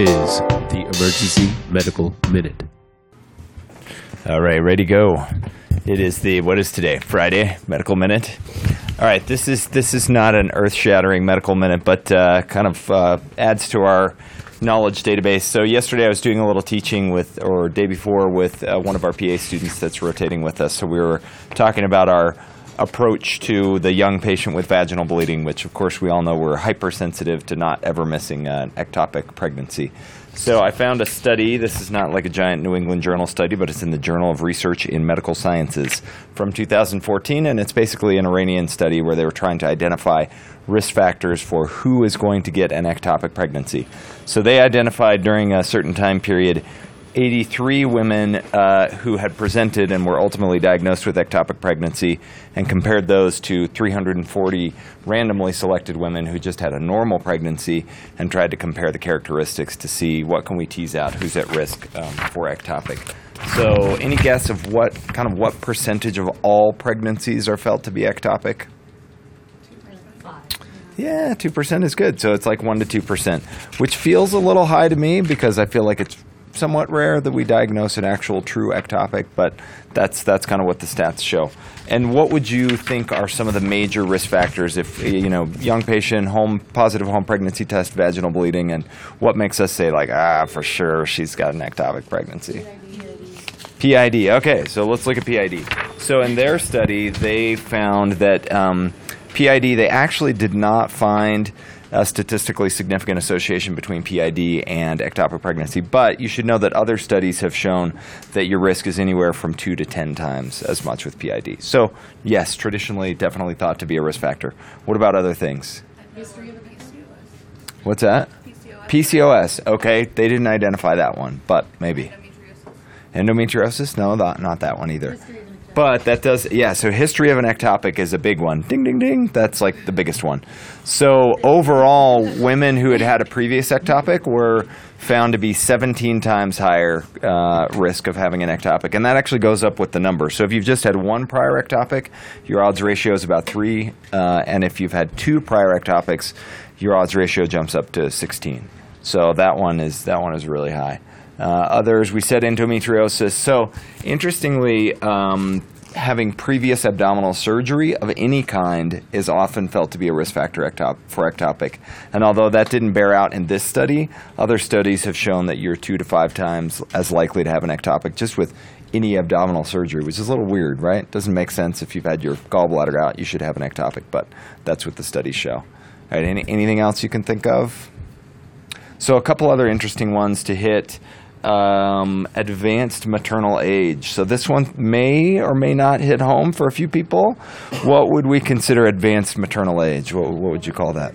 is the Emergency Medical Minute. All right, ready to go. It is the what is today? Friday medical minute. All right, this is this is not an earth-shattering medical minute, but uh, kind of uh, adds to our knowledge database. So yesterday I was doing a little teaching with, or day before with uh, one of our PA students that's rotating with us. So we were talking about our approach to the young patient with vaginal bleeding, which of course we all know we're hypersensitive to not ever missing an ectopic pregnancy. So I found a study. This is not like a giant New England Journal study, but it's in the Journal of Research in Medical Sciences from 2014, and it's basically an Iranian study where they were trying to identify risk factors for who is going to get an ectopic pregnancy. So they identified during a certain time period 83 women uh, who had presented and were ultimately diagnosed with ectopic pregnancy and compared those to 340 randomly selected women who just had a normal pregnancy and tried to compare the characteristics to see what can we tease out who's at risk um, for ectopic. So any guess of what kind of what percentage of all pregnancies are felt to be ectopic? Yeah, 2% is good. So it's like 1 to 2%, which feels a little high to me because I feel like it's somewhat rare that we diagnose an actual true ectopic, but that's that's kind of what the stats show. And what would you think are some of the major risk factors if you know young patient home positive home pregnancy test vaginal bleeding and what makes us say like ah for sure she's got an ectopic pregnancy? PID. Okay, so let's look at PID. So in their study, they found that um, PID they actually did not find a statistically significant association between PID and ectopic pregnancy. But you should know that other studies have shown that your risk is anywhere from two to 10 times as much with PID. So, yes, traditionally definitely thought to be a risk factor. What about other things? History of PCOS. What's that? PCOS. PCOS. Okay, they didn't identify that one, but maybe. Endometriosis. Endometriosis? No, that, not that one either. But that does, yeah. So history of an ectopic is a big one. Ding, ding, ding. That's like the biggest one. So overall, women who had had a previous ectopic were found to be 17 times higher uh, risk of having an ectopic, and that actually goes up with the number. So if you've just had one prior ectopic, your odds ratio is about three, uh, and if you've had two prior ectopics, your odds ratio jumps up to 16. So that one is that one is really high. Uh, others, we said endometriosis. So, interestingly, um, having previous abdominal surgery of any kind is often felt to be a risk factor ectop- for ectopic. And although that didn't bear out in this study, other studies have shown that you're two to five times as likely to have an ectopic just with any abdominal surgery, which is a little weird, right? Doesn't make sense if you've had your gallbladder out, you should have an ectopic, but that's what the studies show. All right, any, anything else you can think of? So, a couple other interesting ones to hit. Um, advanced maternal age. So, this one may or may not hit home for a few people. What would we consider advanced maternal age? What, what would you call that?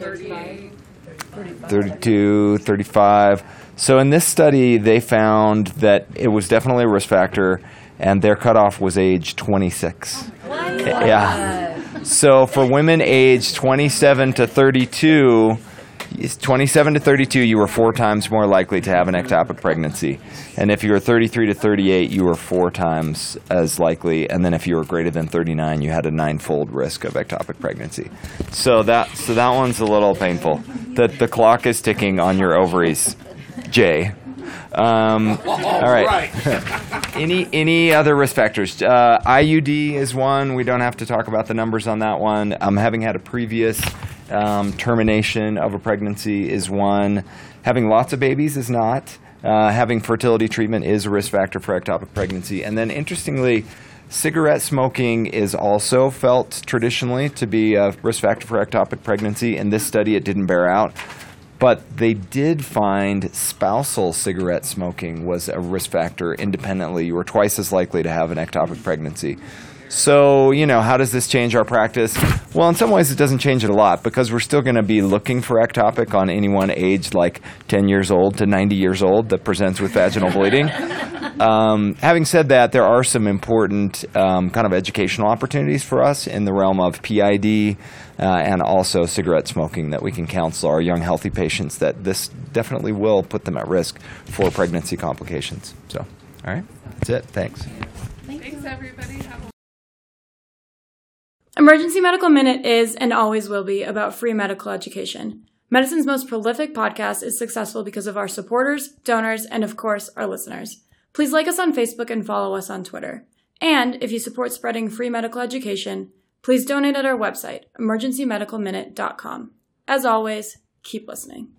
32, 35. So, in this study, they found that it was definitely a risk factor, and their cutoff was age 26. Yeah. So, for women aged 27 to 32, Yes, 27 to 32, you were four times more likely to have an ectopic pregnancy. And if you were 33 to 38, you were four times as likely. And then if you were greater than 39, you had a ninefold risk of ectopic pregnancy. So that, so that one's a little painful. The, the clock is ticking on your ovaries, Jay. Um, all right. any any other risk factors? Uh, IUD is one. We don't have to talk about the numbers on that one. Um, having had a previous um, termination of a pregnancy is one. Having lots of babies is not. Uh, having fertility treatment is a risk factor for ectopic pregnancy. And then, interestingly, cigarette smoking is also felt traditionally to be a risk factor for ectopic pregnancy. In this study, it didn't bear out. But they did find spousal cigarette smoking was a risk factor independently. You were twice as likely to have an ectopic pregnancy. So, you know, how does this change our practice? Well, in some ways, it doesn't change it a lot because we're still going to be looking for ectopic on anyone aged like 10 years old to 90 years old that presents with vaginal bleeding. Um, having said that, there are some important um, kind of educational opportunities for us in the realm of PID uh, and also cigarette smoking that we can counsel our young, healthy patients that this definitely will put them at risk for pregnancy complications. So, all right, that's it. Thanks. Thanks, everybody. Emergency Medical Minute is and always will be about free medical education. Medicine's most prolific podcast is successful because of our supporters, donors, and of course, our listeners. Please like us on Facebook and follow us on Twitter. And if you support spreading free medical education, please donate at our website, emergencymedicalminute.com. As always, keep listening.